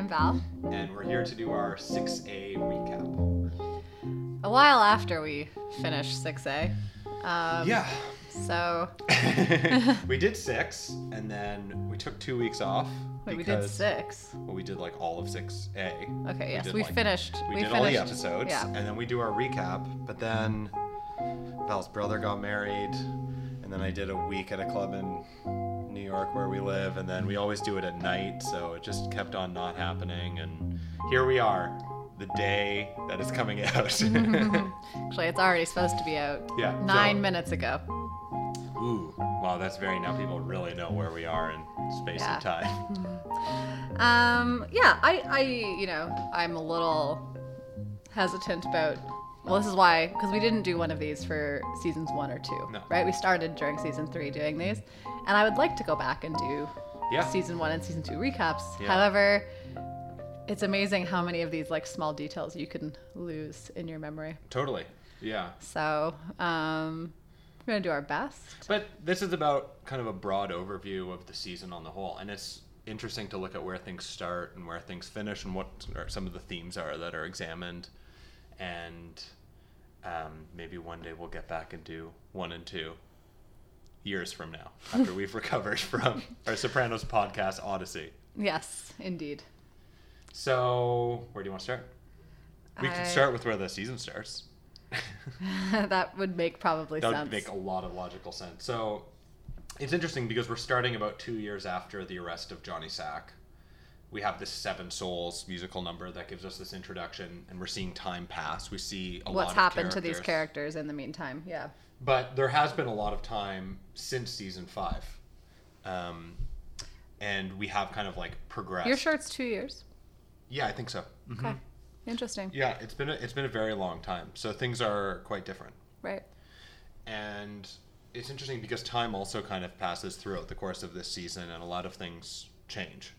I'm Val. and we're here to do our 6A recap. A while after we finished 6A. Um, Yeah. So, we did six, and then we took two weeks off. wait, we did because- six. Well, we did like all of 6A. Okay, yes, did, we like- finished. We, We, did finished. all the episodes, Yeah. and then we do our recap. But then Val's brother got married, and then I did a week at a club in York where we live, and then we always do it at night, so it just kept on not happening. And here we are, the day that is coming out. Actually, it's already supposed to be out Yeah, nine so- minutes ago. Ooh, wow, that's very now people really know where we are in space Yeah. and time. Um, yeah, I, I, you know, I'm a little hesitant about. Well, this is why, because we didn't do one of these for seasons one or two, No. right? We started during season three doing these, and I would like to go back and do Yeah. season one and season two recaps. Yeah. However, it's amazing how many of these like small details you can lose in your memory. Totally. Yeah. So, um, we're gonna do our best. But this is about kind of a broad overview of the season on the whole, and it's interesting to look at where things start and where things finish, and what are some of the themes are that are examined, and um, maybe one day we'll get back and do one and two years from now after we've recovered from our Sopranos podcast Odyssey. Yes, indeed. So where do you want to start? We I- can start with where the season starts. that would make probably that sense. would make a lot of logical sense. So it's interesting because we're starting about two years after the arrest of Johnny Sack. We have this Seven Souls musical number that gives us this introduction, and we're seeing time pass. We see a lot What's happened to these characters. in the meantime? Yeah. But there has been a lot of time since season five, um, and we have kind of like progressed. You're sure it's two years? Yeah, I think so. Mhm. Okay. Interesting. Yeah, it's been a, it's been a very long time, so things are quite different. Right. and it's interesting because time also kind of passes throughout the course of this season and a lot of things change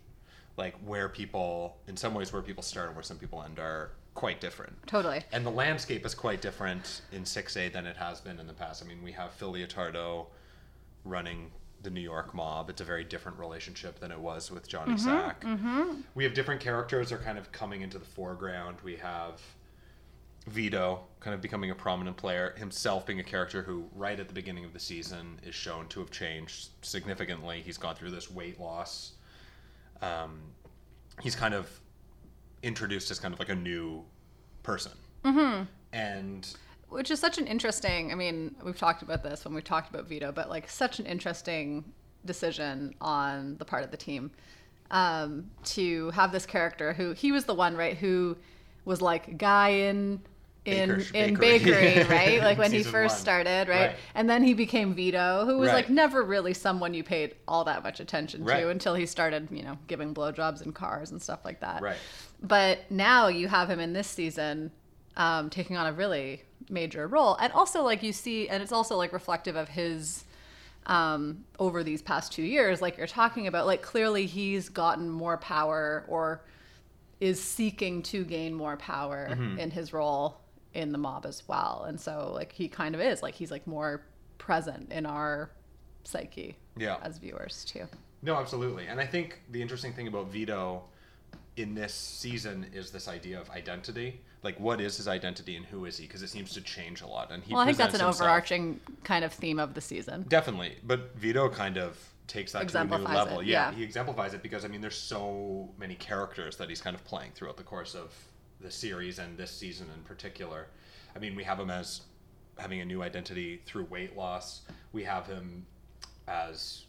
like where people in some ways where people start and where some people end are quite different Totally. and the landscape is quite different in 6a than it has been in the past i mean we have phil Leotardo running the new york mob it's a very different relationship than it was with johnny mm-hmm, sack mm-hmm. we have different characters are kind of coming into the foreground we have Vito kind of becoming a prominent player, himself being a character who, right at the beginning of the season, is shown to have changed significantly. He's gone through this weight loss. Um, he's kind of introduced as kind of like a new person. Mm-hmm. And Which is such an interesting. I mean, we've talked about this when we talked about Vito, but like such an interesting decision on the part of the team um, to have this character who he was the one right who was like guy in in Baker- in bakery. bakery, right? Like when he first one. started, right? Right. And then he became Vito, who was Right. like never really someone you paid all that much attention Right. to until he started, you know, giving blowjobs in cars and stuff like that. Right. But now you have him in this season um, taking on a really major role. And also, like, you see, and it's also like reflective of his um, over these past two years, like you're talking about, like, clearly he's gotten more power or is seeking to gain more power Mm-hmm. in his role in the mob as well. And so, like, he kind of is, like, he's like more present in our psyche Yeah. as viewers, too. no, absolutely. And I think the interesting thing about Vito in this season is this idea of identity. Like, what is his identity and who is he? Because it seems to change a lot. And he Well, I think that's an himself- overarching kind of theme of the season. Definitely, but Vito kind of takes that to a new level. yeah, yeah. he exemplifies it because I mean, there's so many characters that he's kind of playing throughout the course of the series and this season in particular. I mean, we have him as having a new identity through weight loss. We have him as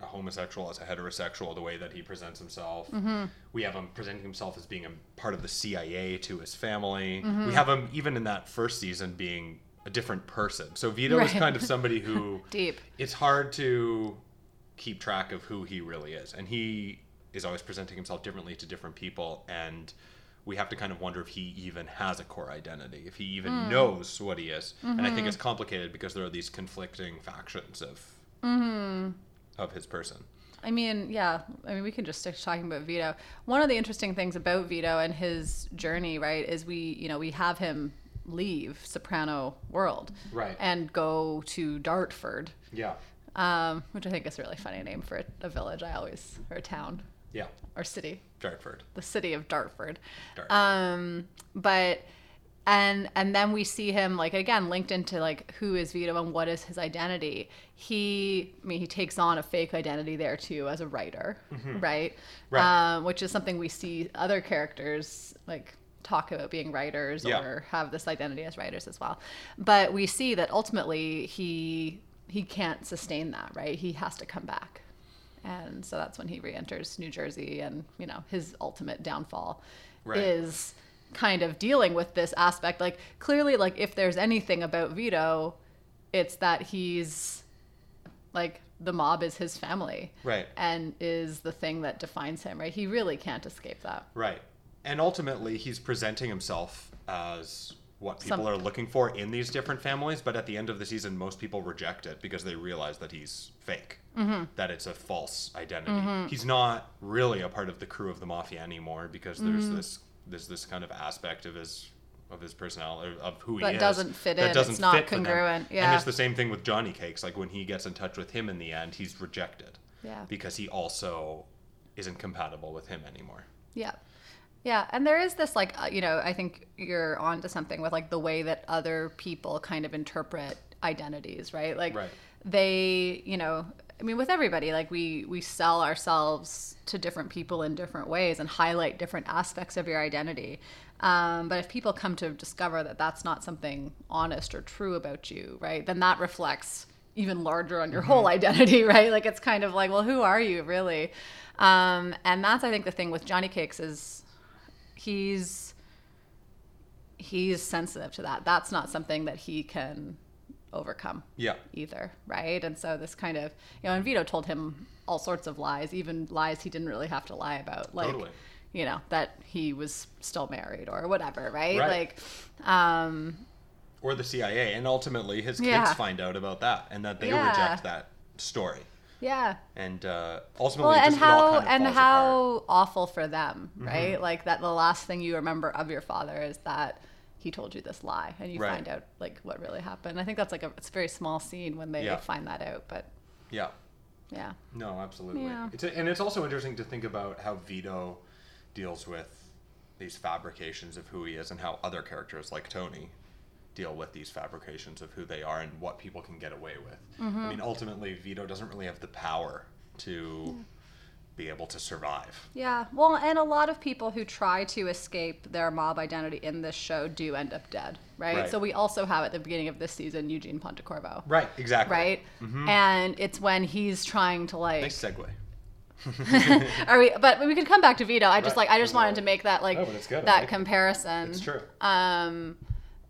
a homosexual, as a heterosexual, the way that he presents himself. Mm-hmm. We have him presenting himself as being a part of the CIA to his family. Mm-hmm. We have him even in that first season being a different person. So Vito is kind of somebody who Deep. it's hard to keep track of who he really is and he is always presenting himself differently to different people and we have to kind of wonder if he even has a core identity if he even Hmm. knows what he is and i think Mm-hmm. it's complicated because there are these conflicting factions of Mm-hmm. of his person I mean, yeah. I mean, we can just stick to talking about Vito. One of the interesting things about Vito and his journey, right, is we, you know, we have him leave Soprano World, Right. and go to Dartford, yeah um, which I think is a really funny name for a, a village. I always or a town. Yeah. or city, Dartford. the city of Dartford. Dartford. Um, but and and then we see him like again linked into like who is Vito and what is his identity. He, I mean, he takes on a fake identity there too as a writer, right? Mm-hmm. Right. Um, which is something we see other characters like talk about being writers Yeah. or have this identity as writers as well. But we see that ultimately he he can't sustain that, right? He has to come back. And so that's when he re-enters New Jersey and, you know, his ultimate downfall Right. is kind of dealing with this aspect like clearly like if there's anything about Vito, it's that he's like the mob is his family. Right. And is the thing that defines him, right? He really can't escape that. Right. And ultimately, he's presenting himself as what people Some- are looking for in these different families. But at the end of the season, most people reject it because they realize that he's fake, Mm-hmm. that it's a false identity. He's not really a part of the crew of the mafia anymore because there's Mm-hmm. this there's this kind of aspect of his of his personality of who he That is doesn't fit that in. doesn't It's not fit for them. congruent. And it's the same thing with Johnny Cakes. Like when he gets in touch with him in the end, he's rejected Yeah. because he also isn't compatible with him anymore. Yeah. Yeah, and there is this like uh, you know, I think you're onto something with like the way that other people kind of interpret identities, right? Like Right. they, you know, I mean with everybody, like we we sell ourselves to different people in different ways and highlight different aspects of your identity. Um, but if people come to discover that that's not something honest or true about you, right? Then that reflects even larger on your whole identity, right? Like it's kind of like, well, who are you really? Um, and that's I think the thing with Johnny Cakes is he's he's sensitive to that. That's not something that he can overcome Yeah. either, right? And so this kind of you know, and Vito told him all sorts of lies, even lies he didn't really have to lie about, like Totally. you know that he was still married or whatever, right? Right. Like, um, or the CIA, and ultimately his kids Yeah. find out about that, and that they Yeah. reject that story, yeah. and uh, ultimately, Well, and just, it all how kind of and how apart. awful for them, right? Like that the last thing you remember of your father is that he told you this lie, and you Right. find out like what really happened. I think that's like a it's a very small scene when they Yeah. find that out, but Yeah, yeah, no, absolutely. Yeah. It's a, and it's also interesting to think about how Vito deals with these fabrications of who he is, and how other characters like Tony deal with these fabrications of who they are and what people can get away with. Mm-hmm. I mean, ultimately, Vito doesn't really have the power to be able to survive. yeah. Well, and a lot of people who try to escape their mob identity in this show do end up dead, right? Right. So we also have at the beginning of this season Eugene Pontecorvo, Right. Exactly. right? And it's when he's trying to like Nice segue. Are we? But we could come back to Vito. I just Right. like I just wanted to make that like No, but it's good. I that comparison. It's true. Um,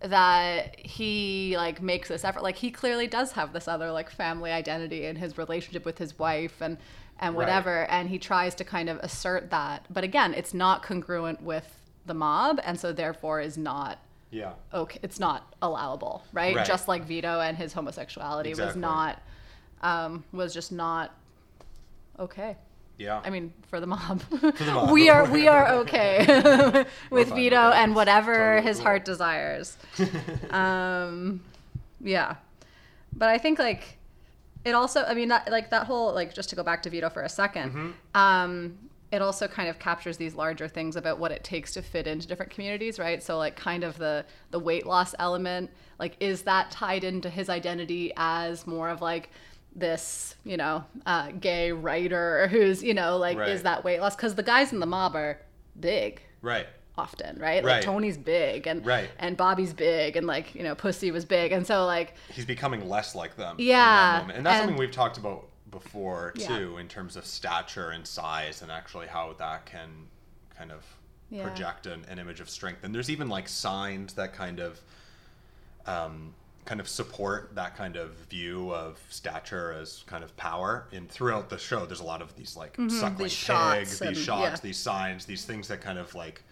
that he like makes this effort. Like he clearly does have this other like family identity in his relationship with his wife and and Right. whatever, and he tries to kind of assert that. But again, it's not congruent with the mob, and so therefore is not Yeah. okay. It's not allowable, right? Right. Just like Vito and his homosexuality was not um, was just not okay. Yeah. I mean, for the mob. mob. we are we are okay with Vito and whatever Totally his cool. heart desires. um, yeah, but I think like it also. I mean, that like that whole like just to go back to Vito for a 2nd Mm-hmm. Um, it also kind of captures these larger things about what it takes to fit into different communities, right? So like kind of the the weight loss element, like is that tied into his identity as more of like this, you know, uh, gay writer who's, you know, like Right. is that weight loss? Because the guys in the mob are big right. often, right? Like Tony's big and Right. and Bobby's big and like you know Pussy was big, and so like He's becoming less like them. Yeah, that. And that's and- something we've talked about before Yeah. too, in terms of stature and size, and actually how that can kind of Yeah. project an, an image of strength. And there's even like signs that kind of um, kind of support that kind of view of stature as kind of power. And throughout the show, there's a lot of these like suckling Mm-hmm. these pigs, shots these and- shots, yeah. these signs, these things that kind of like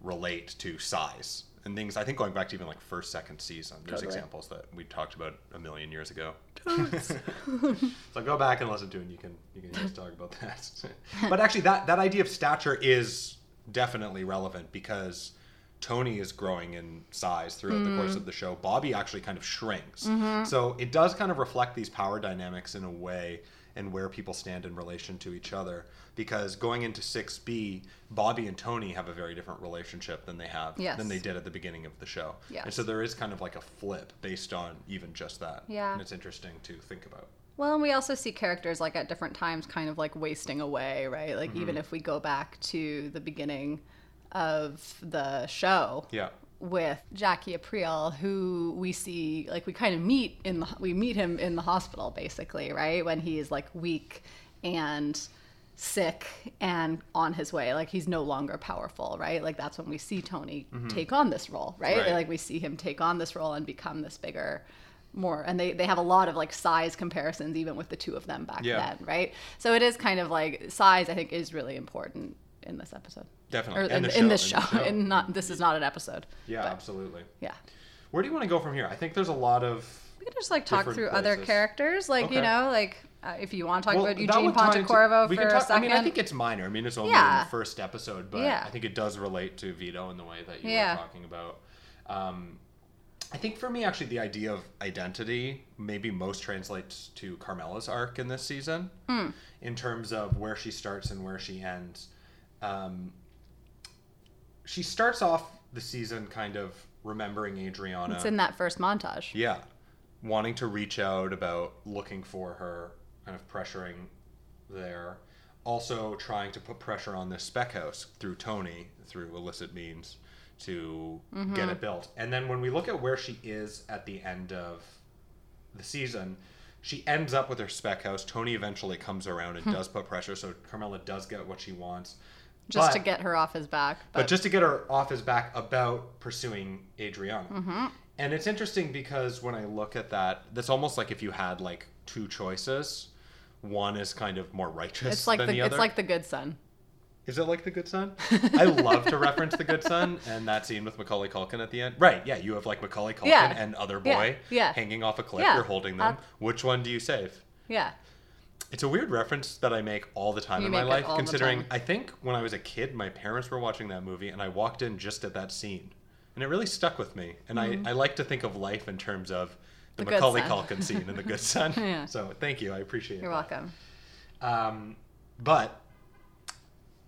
relate to size and things. I think going back to even like first, second season, there's Totally. examples that we talked about a million years ago. so go back and listen to it. and You can you can just talk about that. but actually, that that idea of stature is definitely relevant because Tony is growing in size throughout the Mm-hmm. course of the show. Bobby actually kind of shrinks. So it does kind of reflect these power dynamics in a way and where people stand in relation to each other. Because going into 6B, Bobby and Tony have a very different relationship than they have Yes. than they did at the beginning of the show. And so there is kind of like a flip based on even just that. Yeah. And it's interesting to think about. Well, and we also see characters like at different times kind of like wasting away, right? Like Mm-hmm. even if we go back to the beginning of the show Yeah. with Jackie Aprile, who we see like we kind of meet in the we meet him in the hospital basically, right? When he is like weak and sick and on his way like he's no longer powerful right like that's when we see tony take on this role right? Mm-hmm. Right. like we see him take on this role and become this bigger more and they, they have a lot of like size comparisons even with the two of them back Yeah. then right so it is kind of like size i think is really important in this episode Definitely. or And in, the in this show, show, in show. not this is not an episode Yeah, but, absolutely. yeah Where do you want to go from here? I think there's a lot of we could just like talk through other characters like you know like uh, if you want to talk Well, about eugene would tie into- pontecorvo we for can a second I mean, I think it's minor. I mean, it's only in the first episode, but Yeah. I think it does relate to Vito in the way that you Yeah. were talking about. Um, I think for me, actually, the idea of identity maybe most translates to Carmela's arc in this season, Hmm. in terms of where she starts and where she ends. Um, she starts off the season kind of remembering Adriana. it's in that first montage Yeah. Wanting to reach out about looking for her, kind of pressuring there. Also trying to put pressure on this spec house through Tony, through illicit means, to get it built. And then when we look at where she is at the end of the season, she ends up with her spec house. Tony eventually comes around and does put pressure, so Carmela does get what she wants. Just But- to get her off his back but just to get her off his back about pursuing Adriana. Mm-hmm. And it's interesting because when I look at that, that's almost like if you had like two choices. One is kind of more righteous it's like than the, the, it's like the good son is it like the Good Son? I love to reference the Good Son and that scene with Macaulay Culkin at the end. Right? Yeah, you have like Macaulay Culkin Yeah. and other Yeah. boy Yeah. hanging off a cliff. Yeah. You're holding them. Uh, Which one do you save? yeah It's a weird reference that I make all the time You in my life, considering. I think when I was a kid, my parents were watching that movie, and I walked in just at that scene, and it really stuck with me. And I, I like to think of life in terms of the, Mm-hmm. The Macaulay. Culkin scene and the Good Son. Yeah. So thank you, I appreciate it. you're that. welcome Um, but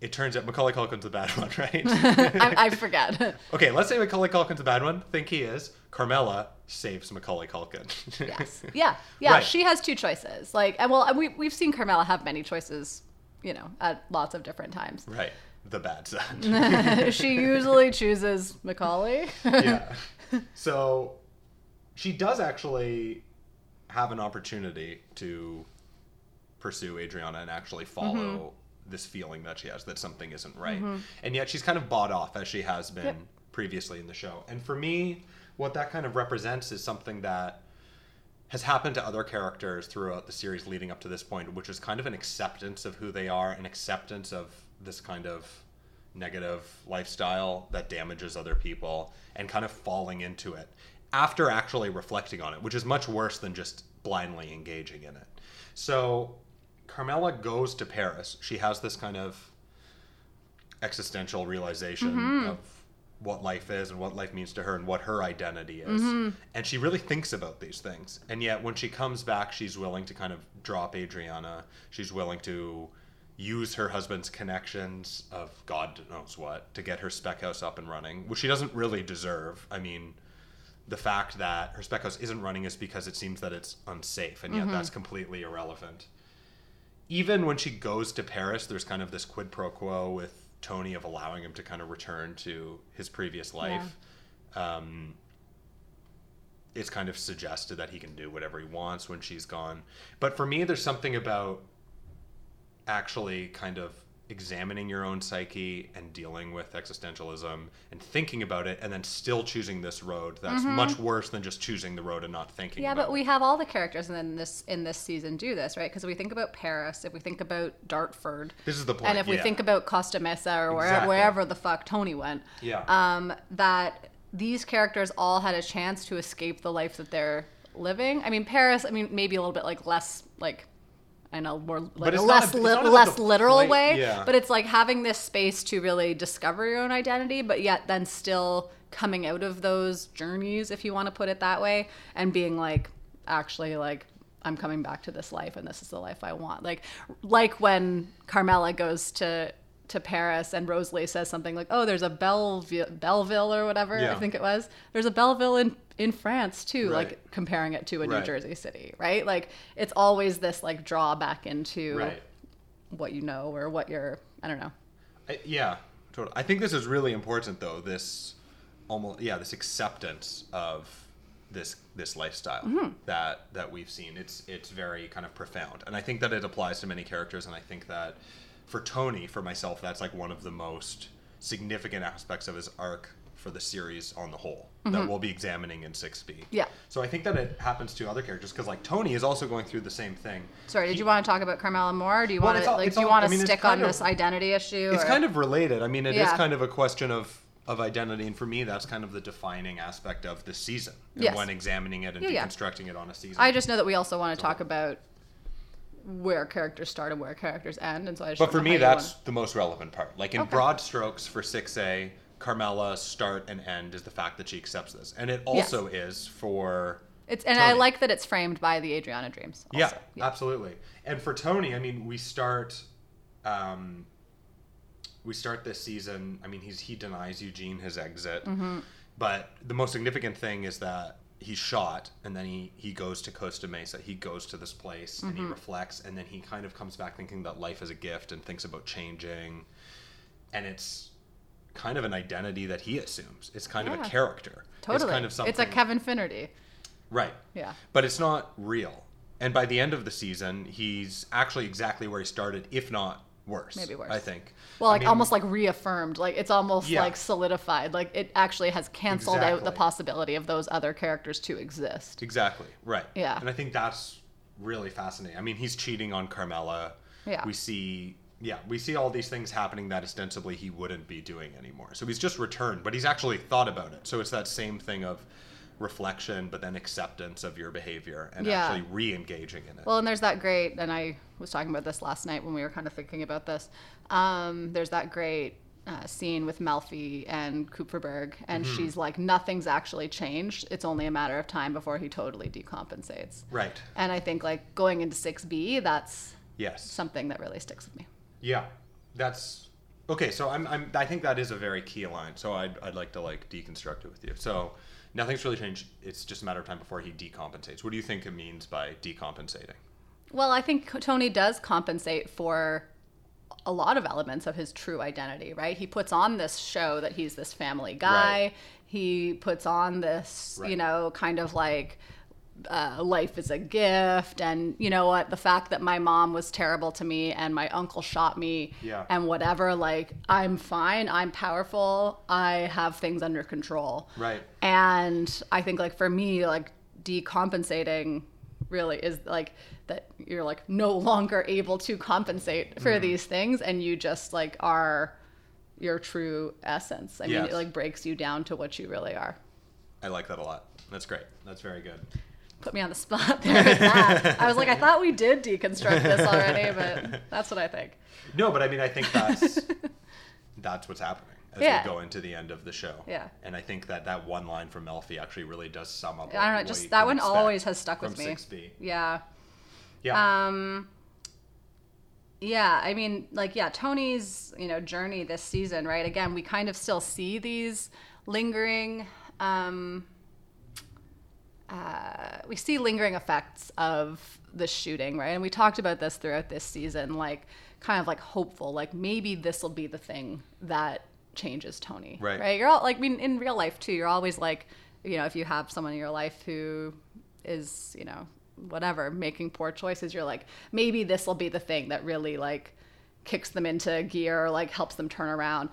it turns out Macaulay Culkin's the bad one, right? I, I forget okay, let's say Macaulay Culkin's the bad one. Think he is. Carmela saves Macaulay Culkin. yes yeah yeah Right. she has two choices like and well we, we've seen carmela have many choices you know at lots of different times right. The bad son. she usually chooses macaulay yeah. So she does actually have an opportunity to pursue Adriana and actually follow Mm-hmm. This feeling that she has that something isn't right. Mm-hmm. And yet she's kind of bought off as she has been Yep. previously in the show. And for me, what that kind of represents is something that has happened to other characters throughout the series leading up to this point, which is kind of an acceptance of who they are, an acceptance of this kind of negative lifestyle that damages other people, and kind of falling into it after actually reflecting on it, which is much worse than just blindly engaging in it. So Carmela goes to Paris. She has this kind of existential realization mm-hmm. of what life is and what life means to her and what her identity is. Mm-hmm. And she really thinks about these things. And yet when she comes back, she's willing to kind of drop Adriana. She's willing to use her husband's connections of God knows what to get her spec house up and running, which she doesn't really deserve. I mean, the fact that her spec house isn't running is because it seems that it's unsafe, and yet mm-hmm. that's completely irrelevant. Even when she goes to Paris, there's kind of this quid pro quo with Tony of allowing him to kind of return to his previous life. Um, it's kind of suggested that he can do whatever he wants when she's gone. But for me, there's something about actually kind of examining your own psyche and dealing with existentialism and thinking about it and then still choosing this road that's much worse than just choosing the road and not thinking Yeah, but we have all the characters in this in this season do this, right? Because we think about Paris, if we think about Dartford, This is the point, and if we think about Costa Mesa or wherever, Exactly. wherever the fuck Tony went, Yeah. um, that these characters all had a chance to escape the life that they're living. I mean, Paris, I mean, maybe a little bit like less like. In a more like a less a- li- less literal play- way. yeah. But it's like having this space to really discover your own identity, but yet then still coming out of those journeys, if you want to put it that way, and being like actually like I'm coming back to this life and this is the life I want. Like like when Carmela goes to to Paris and Rosalie says something like, "Oh, there's a Belleville, Belleville or whatever Yeah. I think it was. There's a Belleville in in France too, Right. like comparing it to a New Jersey city, right? Like it's always this like draw back into Right. what you know or what you're I don't know. I, yeah, totally. I think this is really important, though. This almost yeah, this acceptance of this this lifestyle Mm-hmm. that that we've seen. It's it's very kind of profound, and I think that it applies to many characters. And I think that for Tony, for myself, that's like one of the most significant aspects of his arc for the series on the whole that we'll be examining in 6B. Mm-hmm. Yeah. So I think that it happens to other characters because like Tony is also going through the same thing. Sorry, did He- you want to talk about Carmela more? Or do you Well, want to like do you all- want I to mean, stick on of- this identity issue? It's or- kind of related. I mean, it is Yeah. kind of a question of of identity, and for me, that's kind of the defining aspect of this season. And Yes. when examining it and Yeah, yeah. deconstructing it on a season. I just know that we also want to talk about where characters start and where characters end, and so I just but for me, that's the most relevant part. Like in Okay. broad strokes for six A, Carmela's start and end is the fact that she accepts this, and it also is for. it's and I like that it's framed by the Adriana dreams. Yeah, also. absolutely. And for Tony, I mean, we start, um, we start this season. I mean, he's he denies Eugene his exit, Mm-hmm. but the most significant thing is that he's shot, and then he he goes to Costa Mesa. He goes to this place and he Mm-hmm. reflects, and then he kind of comes back thinking that life is a gift and thinks about changing, and it's kind of an identity that he assumes. It's kind of a character. Totally. It's kind of something. It's a Kevin Finnerty. Right. Yeah. But it's not real. And by the end of the season, he's actually exactly where he started, if not worse. Maybe worse. I think. Well, I like mean, almost like reaffirmed. Like it's almost Yeah. like solidified. Like it actually has canceled out the possibility of those other characters to exist. Exactly. Right. Yeah. And I think that's really fascinating. I mean, he's cheating on Carmela. Yeah. We see. Yeah, we see all these things happening that ostensibly he wouldn't be doing anymore. So he's just returned, but he's actually thought about it. So it's that same thing of reflection, but then acceptance of your behavior and Yeah. actually re-engaging in it. Well, and there's that great, and I was talking about this last night when we were kind of thinking about this. Um, there's that great uh, scene with Melfi and Kupferberg, and Mm-hmm. she's like, nothing's actually changed. It's only a matter of time before he totally decompensates. right. And I think like going into 6B, that's Yes. something that really sticks with me. Yeah, that's okay. So I'm, I'm I think that is a very key line. So I'd, I'd like to like deconstruct it with you. So nothing's really changed. It's just a matter of time before he decompensates. What do you think it means by decompensating? Well, I think Tony does compensate for a lot of elements of his true identity, right? He puts on this show that he's this family guy. Right. He puts on this, you know, kind of like uh, life is a gift. And you know what? The fact that my mom was terrible to me and my uncle shot me Yeah. and whatever, like, I'm fine. I'm powerful. I have things under control. Right. And I think like for me, like decompensating really is like that you're like no longer able to compensate for Mm-hmm. these things and you just like are your true essence. I mean, it like breaks you down to what you really are. I like that a lot. That's great. That's very good. Put me on the spot there with that. I was like, I thought we did deconstruct this already, but that's what I think. No, but I mean I think that's that's what's happening as Yeah. we go into the end of the show. Yeah. And I think that that one line from Melfi actually really does sum up. I don't know, just that one always has stuck with me. 6B. Yeah. Yeah. Um yeah, I mean like yeah, Tony's, you know, journey this season, right? Again, we kind of still see these lingering um uh, we see lingering effects of the shooting, right? And we talked about this throughout this season, like kind of like hopeful, like maybe this will be the thing that changes Tony, Right. Right? You're all like, I mean, in real life too, you're always like, you know, if you have someone in your life who is, you know, whatever, making poor choices, you're like, maybe this will be the thing that really like kicks them into gear or like helps them turn around.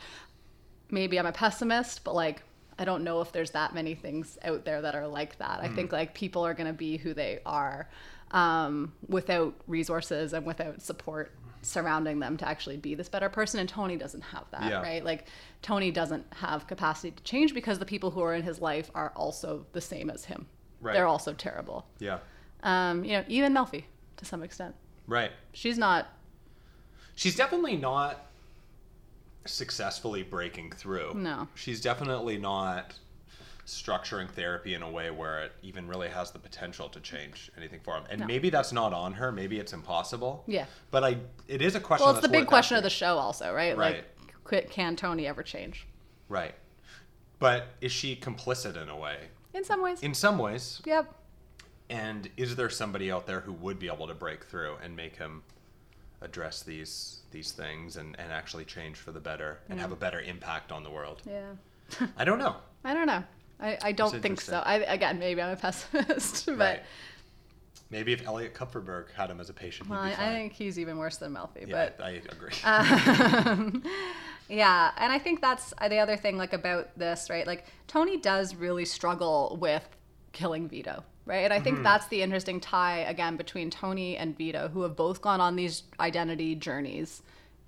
Maybe I'm a pessimist, but like I don't know if there's that many things out there that are like that. I think like people are going to be who they are um, without resources and without support surrounding them to actually be this better person. And Tony doesn't have that, Yeah. right? Like Tony doesn't have capacity to change because the people who are in his life are also the same as him. Right. They're also terrible. yeah. Um, you know, even Melfi to some extent. Right. She's not. She's definitely not successfully breaking through. No. She's definitely not structuring therapy in a way where it even really has the potential to change anything for him. And No. maybe that's not on her. Maybe it's impossible. Yeah. But I, it is a question. Well, it's the big question of the show, also, right? Right. Like, can Tony ever change? Right. But is she complicit in a way? In some ways. In some ways. yep. And is there somebody out there who would be able to break through and make him address these these things and, and actually change for the better and have a better impact on the world? Yeah. I don't know. I don't know. I, I don't think so. I, again, maybe I'm a pessimist, but Right. Maybe if Elliot Kupferberg had him as a patient, well, he'd I, I think he's even worse than Melfi. yeah, but I agree. Um, yeah, and I think that's the other thing, like about this, right? Like Tony does really struggle with killing Vito, right? And I think that's the interesting tie again between Tony and Vito, who have both gone on these identity journeys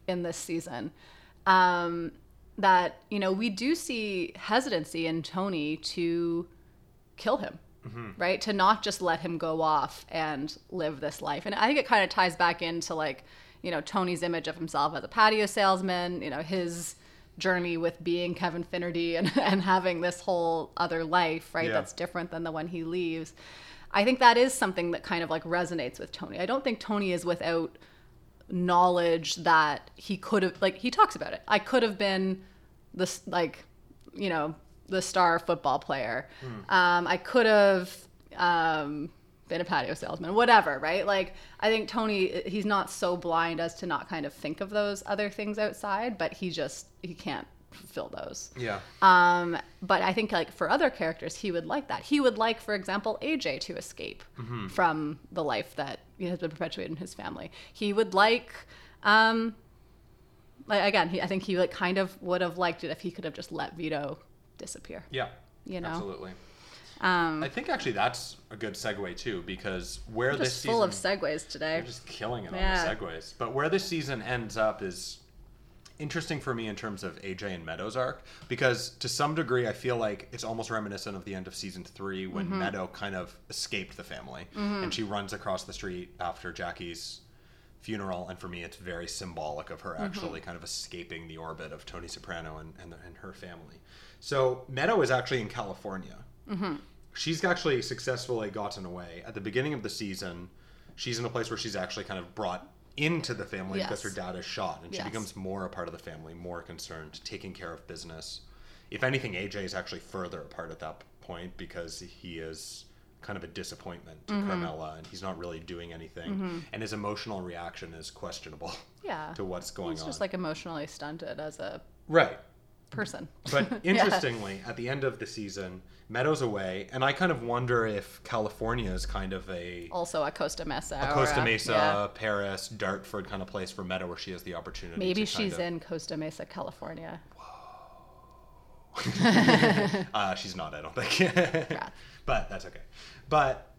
in this season. Um, that you know we do see hesitancy in Tony to kill him. Mm-hmm. Right? To not just let him go off and live this life. And I think it kind of ties back into like, you know, Tony's image of himself as a patio salesman, you know, his journey with being Kevin Finnerty and, and having this whole other life, right? Yeah. That's different than the one he leaves. I think that is something that kind of like resonates with Tony. I don't think Tony is without knowledge that he could have like he talks about it. I could have been this like you know the star football player. Um, I could have um, been a patio salesman, whatever, right? Like I think Tony he's not so blind as to not kind of think of those other things outside, but he just he can't fulfill those. yeah. Um, but I think like for other characters, he would like that. He would like, for example, AJ to escape from the life that has been perpetuated in his family. He would like, um, like again, he, I think he like kind of would have liked it if he could have just let Vito disappear. Yeah. You know? Absolutely. Um, I think actually that's a good segue too, because where this season full of segues today. They're just killing it Yeah. on the segues. But where this season ends up is interesting for me in terms of AJ and Meadows arc because to some degree I feel like it's almost reminiscent of the end of season three when Mm-hmm. Meadow kind of escaped the family and she runs across the street after Jackie's funeral and for me it's very symbolic of her Mm-hmm. actually kind of escaping the orbit of Tony Soprano and, and, and her family. So Meadow is actually in California she's actually successfully gotten away at the beginning of the season she's in a place where she's actually kind of brought into the family because her dad is shot and she Yes. becomes more a part of the family more concerned taking care of business if anything aj is actually further apart at that point because he is kind of a disappointment to Mm-hmm. carmela and he's not really doing anything and his emotional reaction is questionable yeah. to what's going He's on just like emotionally stunted as a right person. but Yeah. interestingly, at the end of the season, Meadows away, and I kind of wonder if California is kind of a, Also a Costa Mesa. a Costa Mesa, yeah. Paris, Dartford kind of place for Meadow where she has the opportunity. Maybe she's of- in Costa Mesa, California. Uh, she's not, I don't think. But that's okay. But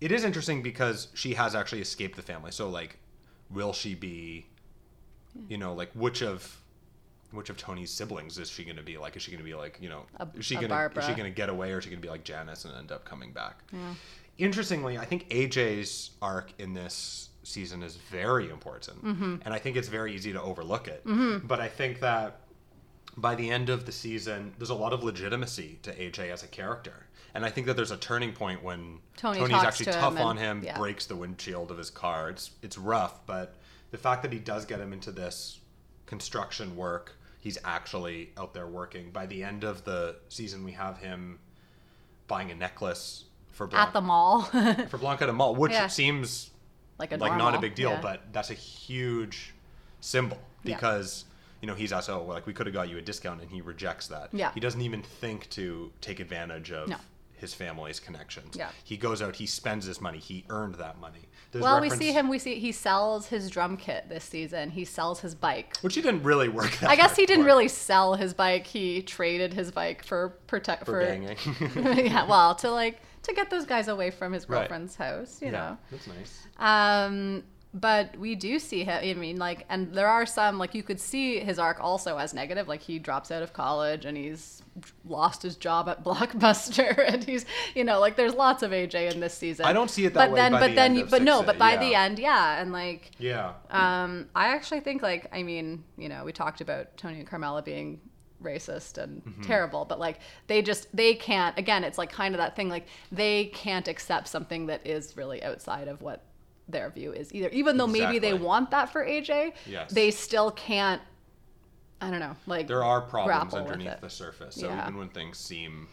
it is interesting because she has actually escaped the family. So, like, will she be, you know, like which of which of Tony's siblings is she going to be like? Is she going to be like, you know, A- is she going to is she going to get away or is she going to be like Janice and end up coming back? Yeah. Interestingly, I think AJ's arc in this season is very important, Mm-hmm. and I think it's very easy to overlook it. But I think that by the end of the season, there's a lot of legitimacy to AJ as a character. And I think that there's a turning point when Tony Tony's actually to him tough and- on him, yeah. breaks the windshield of his car. It's it's rough, but the fact that he does get him into this construction work, he's actually out there working. By the end of the season, we have him buying a necklace for At Blanca, the mall. for Blanca de Mall, which Yeah. seems like a like not a big deal, yeah. but that's a huge symbol because you know he's also like we could have got you a discount, and he rejects that. Yeah. he doesn't even think to take advantage of No. his family's connections. Yeah. he goes out, he spends his money, he earned that money. There's Well, reference- we see him. We see he sells his drum kit this season. He sells his bike. which he didn't really work. That I guess he didn't for, really sell his bike. He traded his bike for protect for banging. yeah, well, to like to get those guys away from his Right. girlfriend's house, you yeah, know. that's nice. Um, but we do see him. I mean, like, and there are some like you could see his arc also as negative. Like he drops out of college and he's lost his job at Blockbuster, and he's you know like there's lots of AJ in this season. I don't see it that way. but way then, but the then, you, but no, 6A, but by yeah. the end, yeah, and like Yeah. um, I actually think like I mean, you know, we talked about Tony and Carmela being racist and Mm-hmm. terrible, but like they just they can't again, it's like kind of that thing like they can't accept something that is really outside of what their view is either. Even though maybe they want that for AJ, Yes. they still can't I don't know, like there are problems underneath the surface. So Yeah. even when things seem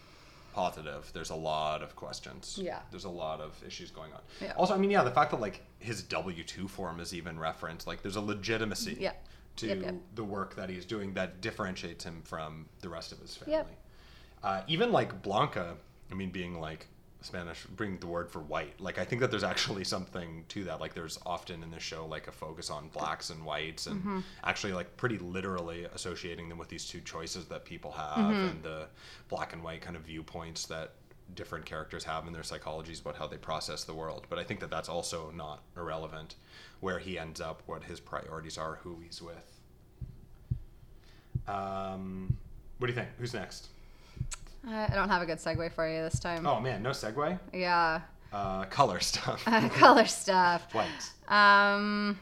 positive, there's a lot of questions. Yeah. There's a lot of issues going on. Yeah. Also, I mean, yeah, the fact that like his W two form is even referenced, like there's a legitimacy Yeah. to Yep, yep. the work that he's doing that differentiates him from the rest of his family. Yep. Uh, even like Blanca, I mean, being like Spanish, bring the word for white. Like I think that there's actually something to that. Like there's often in the show like a focus on blacks and whites, and Mm-hmm. actually like pretty literally associating them with these two choices that people have, Mm-hmm. and the black and white kind of viewpoints that different characters have in their psychologies about how they process the world. But I think that that's also not irrelevant, where he ends up, what his priorities are, who he's with. Um, what do you think? Who's next? I I don't have a good segue for you this time. Oh man, no segue. Yeah. Uh, color stuff. Color stuff. White. Um,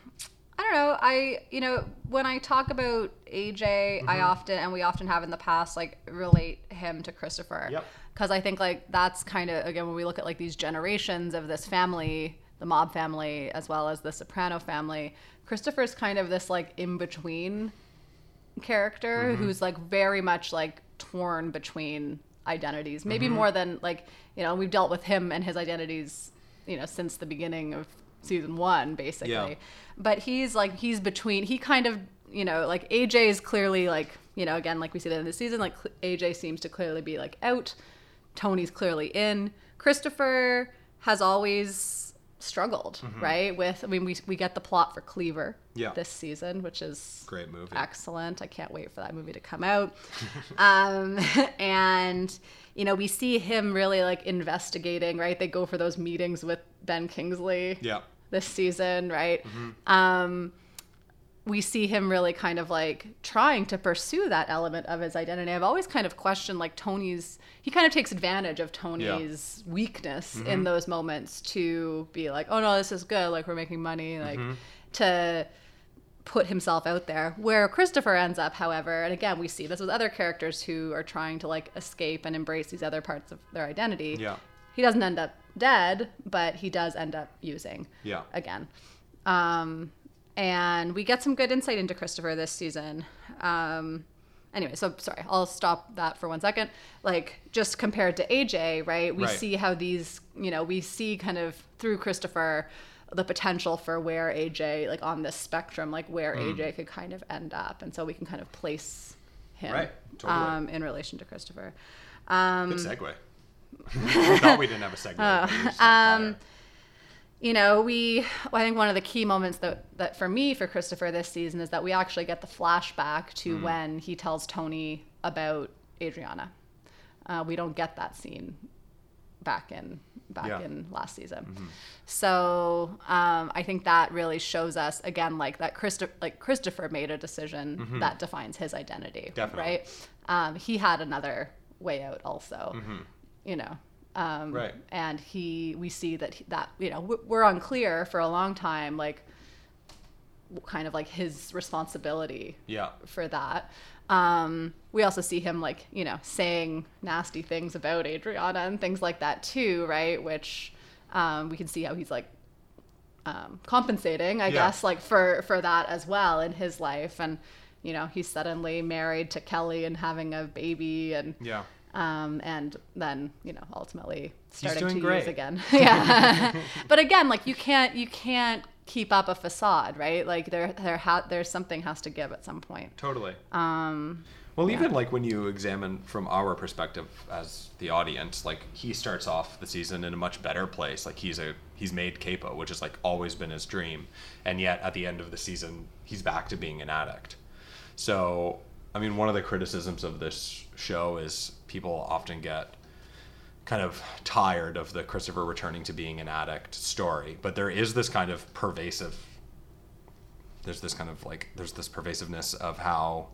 I don't know. I you know when I talk about AJ, Mm-hmm. I often and we often have in the past like relate him to Christopher. Yep. Because I think like that's kind of again when we look at like these generations of this family, the mob family as well as the Soprano family, Christopher's kind of this like in between character Mm-hmm. who's like very much like torn between identities maybe Mm-hmm. more than like you know we've dealt with him and his identities you know since the beginning of season one basically Yeah. but he's like he's between he kind of you know like aj is clearly like you know again like we see that in the season like aj seems to clearly be like out tony's clearly in christopher has always struggled right with i mean we, we get the plot for cleaver Mm-hmm. Yeah. this season which is Great movie. excellent. I can't wait for that movie to come out. um, and you know, we see him really like investigating. Right, they go for those meetings with Ben Kingsley Yeah. this season. Right. Mm-hmm. Um, we see him really kind of like trying to pursue that element of his identity. I've always kind of questioned like Tony's. He kind of takes advantage of Tony's weakness Mm-hmm. in those moments to be like, "Oh no, this is good. Like we're making money." Like Mm-hmm. to put himself out there. Where Christopher ends up, however, and again, we see this with other characters who are trying to like escape and embrace these other parts of their identity. Yeah. He doesn't end up dead, but he does end up using Yeah. again. Um, and we get some good insight into Christopher this season. Um, anyway, so sorry, I'll stop that for one second. Like, just compared to AJ, right? We Right. see how these, you know, we see kind of through Christopher the potential for where AJ, like on this spectrum, like where AJ could kind of end up. And so we can kind of place him Right, totally. um, in relation to Christopher. Um, Good segue. we thought we didn't have a segue. um, fire. You know, we I think one of the key moments that that for me for Christopher this season is that we actually get the flashback to when he tells Tony about Adriana. Uh, we don't get that scene back in back Yeah. in last season. So um, I think that really shows us again like that Christopher like Christopher made a decision that defines his identity. Definitely. Right. Um, he had another way out also. You know. Um, Right. and he we see that he- that you know we're- we're unclear for a long time like kind of like his responsibility yeah. for that um we also see him like you know saying nasty things about adriana and things like that too right which um we can see how he's like um compensating i Yeah. guess like for for that as well in his life and you know he's suddenly married to kelly and having a baby and Yeah. Um, and then you know ultimately starting to great. use again. yeah, but again, like you can't you can't keep up a facade, right? Like there there ha- there's something has to give at some point. Totally. Um, Well, even like when you examine from our perspective as the audience, like he starts off the season in a much better place. Like he's a he's made capo, which has like always been his dream, and yet at the end of the season, he's back to being an addict. So, I mean, one of the criticisms of this show is people often get kind of tired of the Christopher returning to being an addict story, but there is this kind of pervasive there's this kind of like there's this pervasiveness of how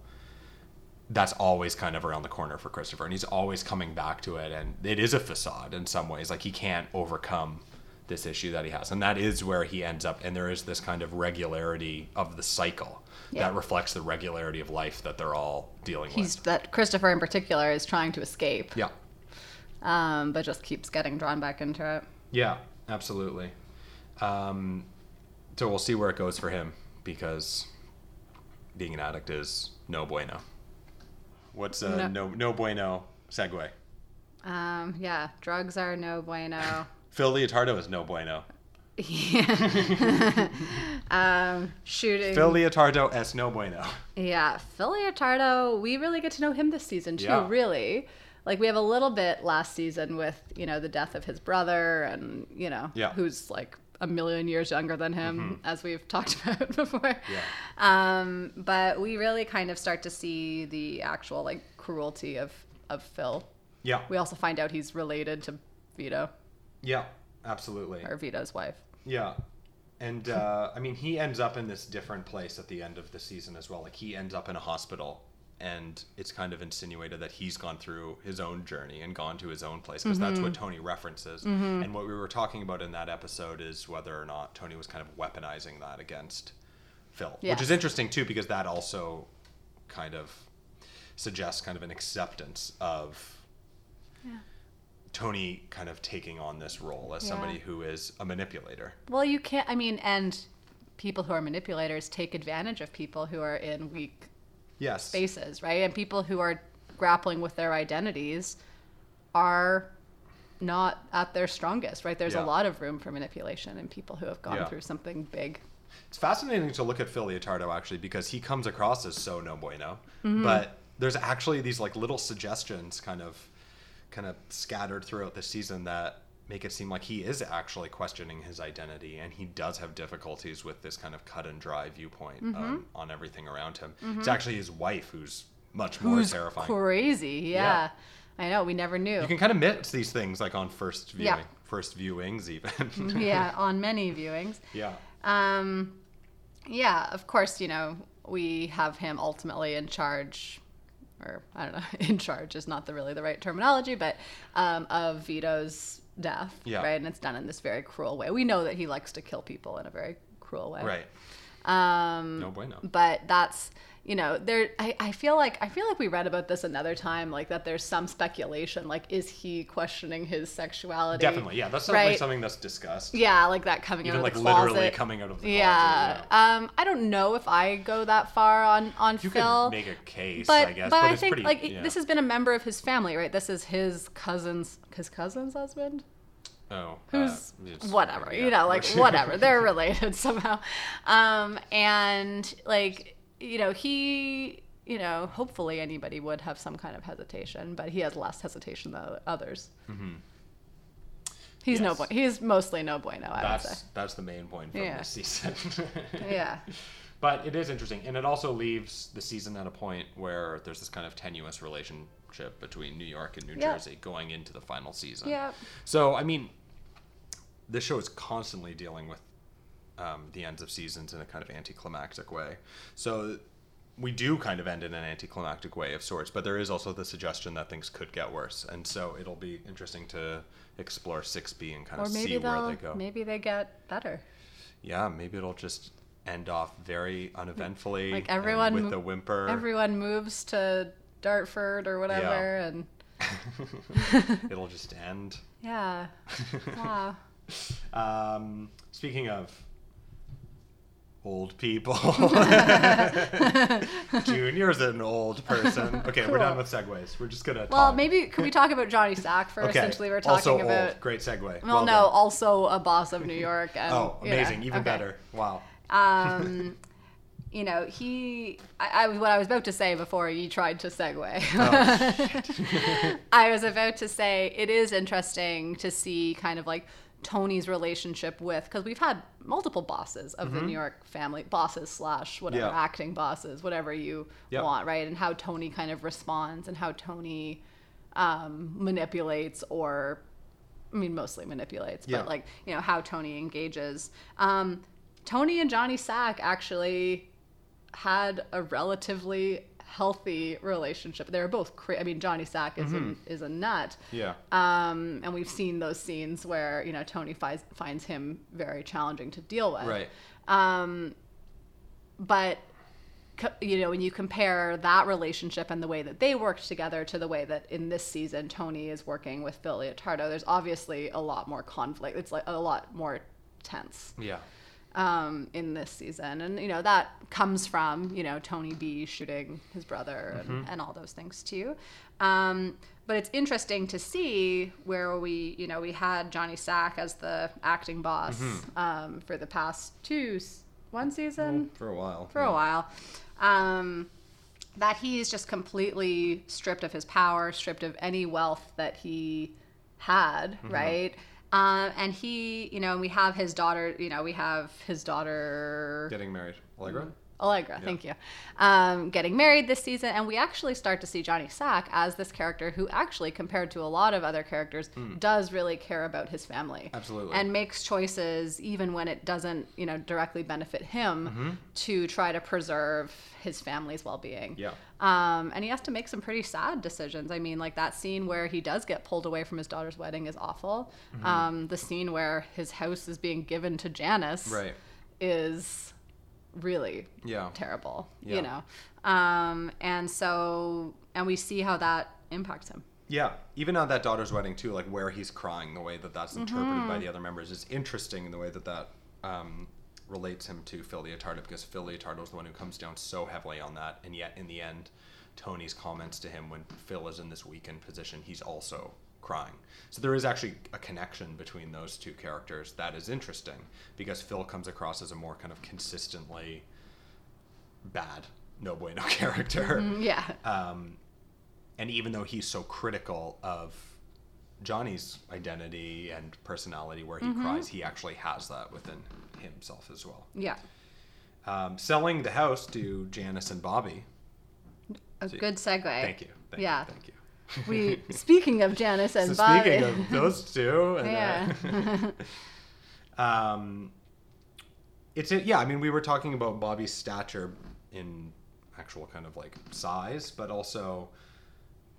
that's always kind of around the corner for Christopher, and he's always coming back to it, and it is a facade in some ways. Like he can't overcome this issue that he has, and that is where he ends up. And there is this kind of regularity of the cycle Yeah. that reflects the regularity of life that they're all dealing He's with. that Christopher in particular is trying to escape, Yeah, um, but just keeps getting drawn back into it. yeah, absolutely. Um, so we'll see where it goes for him because being an addict is no bueno. What's a no No. no, bueno segue? Um, yeah, drugs are no bueno. Phil Leotardo is no bueno. yeah. um, shooting. Phil Leotardo es no bueno. Yeah, Phil Leotardo, we really get to know him this season too, Yeah. really. Like we have a little bit last season with, you know, the death of his brother and, you know, Yeah. Mm-hmm. who's like a million years younger than him, as we've talked about before. Yeah. Um, but we really kind of start to see the actual like cruelty of, of Phil. Yeah, We also find out he's related to Vito yeah, absolutely. or Vito's wife. Yeah. And uh, I mean, he ends up in this different place at the end of the season as well. Like, he ends up in a hospital, and it's kind of insinuated that he's gone through his own journey and gone to his own place because that's Mm-hmm. what Tony references. And what we were talking about in that episode is whether or not Tony was kind of weaponizing that against Phil, Yeah. which is interesting too because that also kind of suggests kind of an acceptance of Tony kind of taking on this role as Yeah. somebody who is a manipulator. Well, you can't. I mean, and people who are manipulators take advantage of people who are in weak Yes. spaces, right? And people who are grappling with their identities are not at their strongest, right? There's Yeah. a lot of room for manipulation in people who have gone Yeah. through something big. It's fascinating to look at Phil Leotardo actually because he comes across as so no bueno, Mm-hmm. but there's actually these like little suggestions kind of kind of scattered throughout the season that make it seem like he is actually questioning his identity and he does have difficulties with this kind of cut and dry viewpoint Mm-hmm. um, on everything around him. It's actually his wife who's much more Who's terrifying. crazy? Yeah. I know. We never knew. You can kind of miss these things like on first viewing, Yeah. first viewings even. yeah, on many viewings. yeah. Um, yeah, of course, you know, we have him ultimately in charge, or I don't know, in charge is not the really the right terminology, but um, of Vito's death, Yeah. right? And it's done in this very cruel way. We know that he likes to kill people in a very cruel way, Right. Um, No bueno. but that's you know there I, I feel like i feel like we read about this another time like that there's some speculation like is he questioning his sexuality Definitely. Yeah, that's definitely Right. something that's discussed. yeah like that coming Even out like of the closet literally coming out of the yeah. closet. Um, I don't know if I go that far on on You Phil. could make a case, but I guess, but, but, I it's think pretty. like yeah. this has been a member of his family, right? This is his cousin's his cousin's husband. oh, Who's uh, whatever, yeah. you know, like whatever. They're related somehow. Um, and like you know, he you know, hopefully anybody would have some kind of hesitation, but he has less hesitation than others. Mm-hmm. He's no Yes. bueno. He's mostly no bueno, I would that's say. that's the main point from Yeah. this season. Yeah. But it is interesting, and it also leaves the season at a point where there's this kind of tenuous relationship between New York and New Yeah. Jersey going into the final season. Yeah. So I mean, this show is constantly dealing with um, the ends of seasons in a kind of anticlimactic way. So we do kind of end in an anticlimactic way of sorts, but there is also the suggestion that things could get worse, and so it'll be interesting to explore 6B and kind Or of see where they'll go. maybe they get better. Yeah, maybe it'll just end off very uneventfully, Like everyone with mo- the whimper. Everyone moves to Dartford or whatever, and it'll just end. yeah, wow. Um, speaking of old people, Junior's an old person. Okay, we're done with segues. We're just gonna. Well, talk. maybe can we talk about Johnny Sack first? Okay. Essentially, we're also talking about. old. Great segue. Well, no, done. also a boss of New York. And, Oh, amazing! Even okay. better. Wow. Um, you know, he. I, I was what I was about to say before you tried to segue. Oh, I was about to say it is interesting to see kind of like Tony's relationship with because we've had multiple bosses of the New York family, bosses slash whatever Mm-hmm. Yeah. acting bosses, whatever you Yep. want, right? And how Tony kind of responds and how Tony um, manipulates or I mean, mostly manipulates, Yeah. but like, you know, how Tony engages. Um, Tony and Johnny Sack actually had a relatively healthy relationship. They're both cra- I mean Johnny Sack is a, is a nut. Yeah. Um, and we've seen those scenes where, you know, Tony finds finds him very challenging to deal with. Right. Um, but you know, when you compare that relationship and the way that they worked together to the way that in this season Tony is working with Phil Leotardo, there's obviously a lot more conflict. It's like a lot more tense Yeah. Um, in this season, and you know that comes from you know Tony B shooting his brother and, and all those things too. Um, but it's interesting to see where we you know we had Johnny Sack as the acting boss um, for the past two one season For a while. for a while. Um, that he's just completely stripped of his power, stripped of any wealth that he had, right? Um, and he, you know, we have his daughter, you know, we have his daughter Getting married. Allegra? Allegra, thank you. Um, getting married this season, and we actually start to see Johnny Sack as this character who, actually, compared to a lot of other characters, does really care about his family. Absolutely. And makes choices even when it doesn't, you know, directly benefit him Mm-hmm. to try to preserve his family's well-being. Yeah. Um, and he has to make some pretty sad decisions. I mean, like that scene where he does get pulled away from his daughter's wedding is awful. Mm-hmm. Um, the scene where his house is being given to Janice Right. is really Yeah. terrible, Yeah. you know. Um, and so, and we see how that impacts him. Yeah, even on that daughter's wedding too, like where he's crying, the way that that's interpreted by the other members is interesting in the way that that um, relates him to Phil Leotardo because Phil Leotardo is the one who comes down so heavily on that, and yet in the end, Tony's comments to him when Phil is in this weakened position, he's also crying. So there is actually a connection between those two characters that is interesting because Phil comes across as a more kind of consistently bad, no bueno character. Yeah. Um, and even though he's so critical of Johnny's identity and personality where he Mm-hmm. cries, he actually has that within himself as well. Yeah. Um, selling the house to Janice and Bobby. A See, good segue. Thank you. Thank Yeah. You, thank you. We speaking of Janice and so Bobby. speaking of those two, and, Yeah. uh, um, it's a, yeah. I mean, we were talking about Bobby's stature in actual kind of like size, but also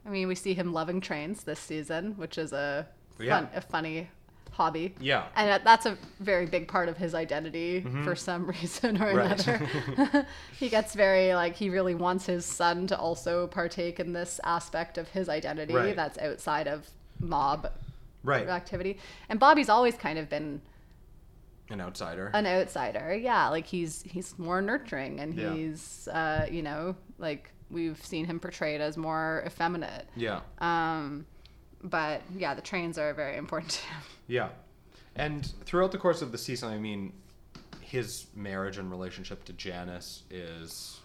I mean, we see him loving trains this season, which is a fun, Yeah. a funny hobby. yeah, And that's a very big part of his identity for some reason or Mm-hmm. Right. another. he gets very like he really wants his son to also partake in this aspect of his identity Right. that's outside of mob right. activity. And Bobby's always kind of been An outsider. an outsider. Yeah, like he's he's more nurturing and Yeah. he's uh, you know, like we've seen him portrayed as more effeminate. yeah. Um but yeah, the trains are very important to him. Yeah. And throughout the course of the season, I mean, his marriage and relationship to Janice is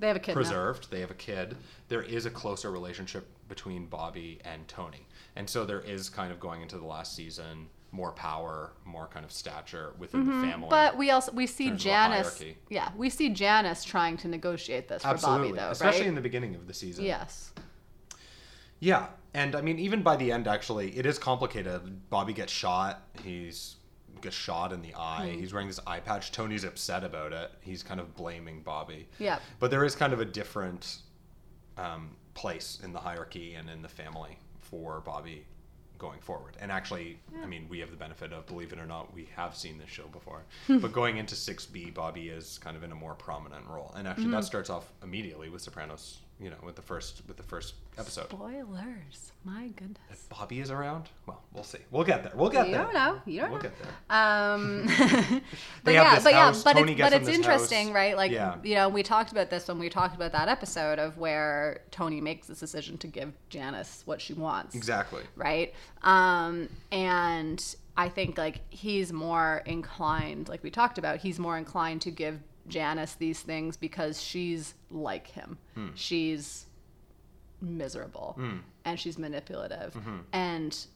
They have a kid now. preserved. They have a kid. There is a closer relationship between Bobby and Tony. And so there is kind of going into the last season more power, more kind of stature within the family. Mm-hmm. But we also we see terms of a Janice. Yeah, we see Janice trying to negotiate this for Absolutely. Bobby, though, Especially right? in the beginning of the season. yes. Yeah, and I mean, even by the end, actually, it is complicated. Bobby gets shot. He's gets shot in the eye. Hmm. He's wearing this eye patch. Tony's upset about it. He's kind of blaming Bobby. Yeah. But there is kind of a different um, place in the hierarchy and in the family for Bobby going forward. And actually, I mean, we have the benefit of, believe it or not, we have seen this show before. but going into 6B, Bobby is kind of in a more prominent role. And actually, Mm-hmm. that starts off immediately with Sopranos. You know, with the first with the first episode. Spoilers. My goodness. If Bobby is around, well, we'll see. We'll get there. We'll get You there. don't know. You don't We'll know. get there. Um, but They have yeah, but house, yeah, but Tony it's, but it's interesting, house. right? Like Yeah. you know, we talked about this when we talked about that episode of where Tony makes this decision to give Janice what she wants. Exactly. right? Um, and I think like he's more inclined, like we talked about, he's more inclined to give Janice these things because she's like him. Hmm. She's miserable and she's manipulative. Mm-hmm. And,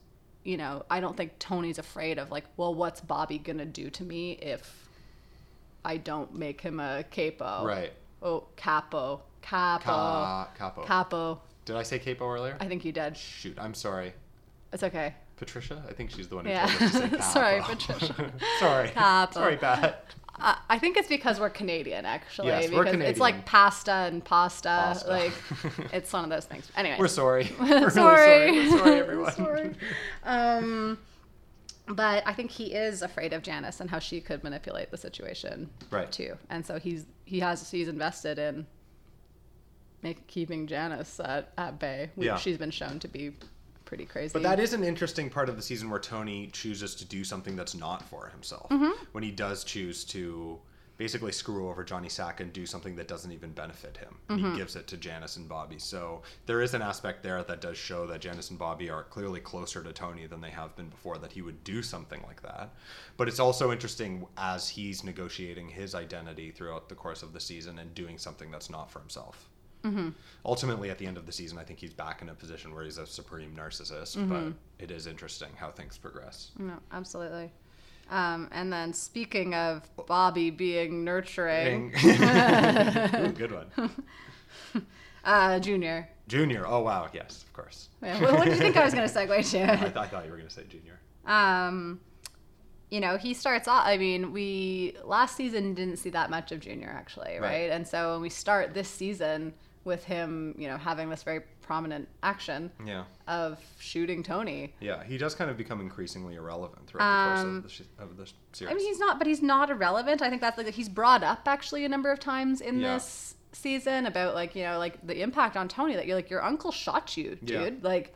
you know, I don't think Tony's afraid of like, well, what's Bobby gonna do to me if I don't make him a capo? Right. Oh, capo. Capo. Ca- capo. Capo. Did I say capo earlier? I think you did. Shoot, I'm sorry. It's okay. Patricia? I think she's the one who Yeah. told us to say capo. Sorry, Patricia. sorry. Capo. Sorry, Pat. Uh, I think it's because we're Canadian, actually. Yes, because we're Canadian. it's like pasta and pasta. Pasta. Like it's one of those things. Anyway, We're sorry. We're really sorry. We're sorry, everyone. Sorry. Um, but I think he is afraid of Janice and how she could manipulate the situation, Right. Too, and so he's he has he's invested in make, keeping Janice at, at bay. Yeah. she's been shown to be pretty crazy. But that is an interesting part of the season where Tony chooses to do something that's not for himself. Mm-hmm. When he does choose to basically screw over Johnny Sack and do something that doesn't even benefit him. Mm-hmm. He gives it to Janice and Bobby. So there is an aspect there that does show that Janice and Bobby are clearly closer to Tony than they have been before, that he would do something like that. But it's also interesting as he's negotiating his identity throughout the course of the season and doing something that's not for himself. Ultimately, at the end of the season, I think he's back in a position where he's a supreme narcissist. But it is interesting how things progress. no, absolutely. Um, and then speaking of Bobby being nurturing, Ooh, good one. uh, Junior. Junior. Oh wow. Yes, of course. Yeah, What, what do you think I was going to segue I, to? th- I thought you were going to say Junior. Um, you know, he starts off. I mean, we last season didn't see that much of Junior actually, right? Right. And so when we start this season with him, you know, having this very prominent action Yeah. of shooting Tony. Yeah. He does kind of become increasingly irrelevant throughout the course Um, of the, sh- of the series. I mean, he's not, but he's not irrelevant. I think that's like he's brought up actually a number of times in Yeah. this season about like you know like the impact on Tony that you're like your uncle shot you, dude. Yeah. Like,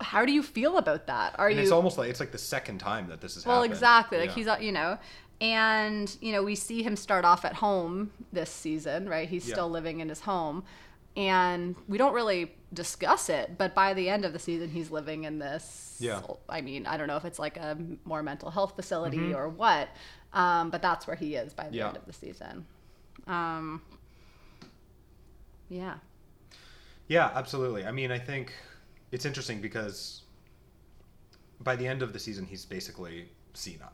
how do you feel about that? Are and you it's almost like it's like the second time that this has Well, happened. exactly. Like Yeah. he's, uh, you know, and you know, we see him start off at home this season, right? He's Yeah. still living in his home, and we don't really discuss it. But by the end of the season, he's living in this. Yeah. I mean, I don't know if it's like a more mental health facility Mm-hmm. or what, um, but that's where he is by the Yeah. end of the season. Um, yeah. Yeah, absolutely. I mean, I think it's interesting because by the end of the season, he's basically senile.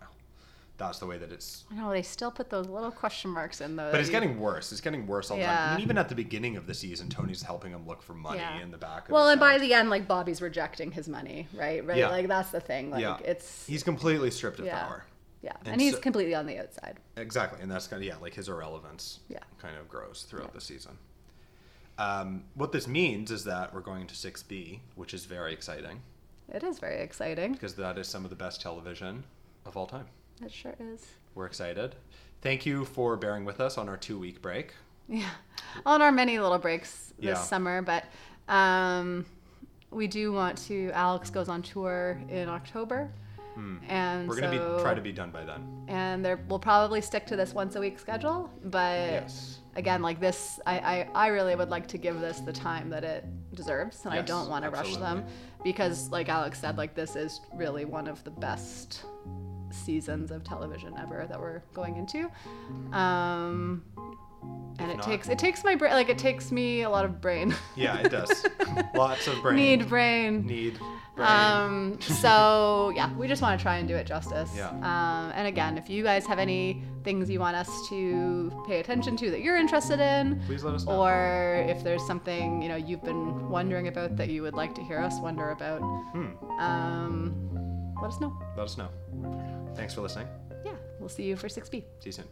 That's the way that it's. I know they still put those little question marks in though. But it's you- getting worse. It's getting worse all the time. I mean, even at the beginning of the season, Tony's helping him look for money Yeah. in the back. Of Well, and by the end, like Bobby's rejecting his money, right? Right. Yeah. Like that's the thing. Like yeah, it's he's completely stripped of Yeah. power. Yeah, and, And he's so- completely on the outside. Exactly, and that's kind of yeah, like his irrelevance. Yeah. kind of grows throughout the season. Um, what this means is that we're going to six B, which is very exciting It is very exciting. because that is some of the best television of all time. It sure is. We're excited. Thank you for bearing with us on our two week break. Yeah, on our many little breaks this Yeah. summer, but um, we do want to. Alex goes on tour in October, and Hmm. We're gonna so, be try to be done by then. and there we'll probably stick to this once a week schedule. But Yes. Again, like this, I, I I really would like to give this the time that it deserves, and I don't want to rush them because, like Alex said, like this is really one of the best seasons of television ever that we're going into. Um, and If it not- takes it takes my brain like it takes me a lot of brain. Yeah, it does. Lots of brain. Need brain. Need. Um, so yeah, we just want to try and do it justice. Yeah. Um, and again, if you guys have any things you want us to pay attention to that you're interested in, Please let us know. or if there's something you know you've been wondering about that you would like to hear us wonder about, Hmm. um, let us know. Let us know. Thanks for listening. Yeah, we'll see you for 6B. See you soon.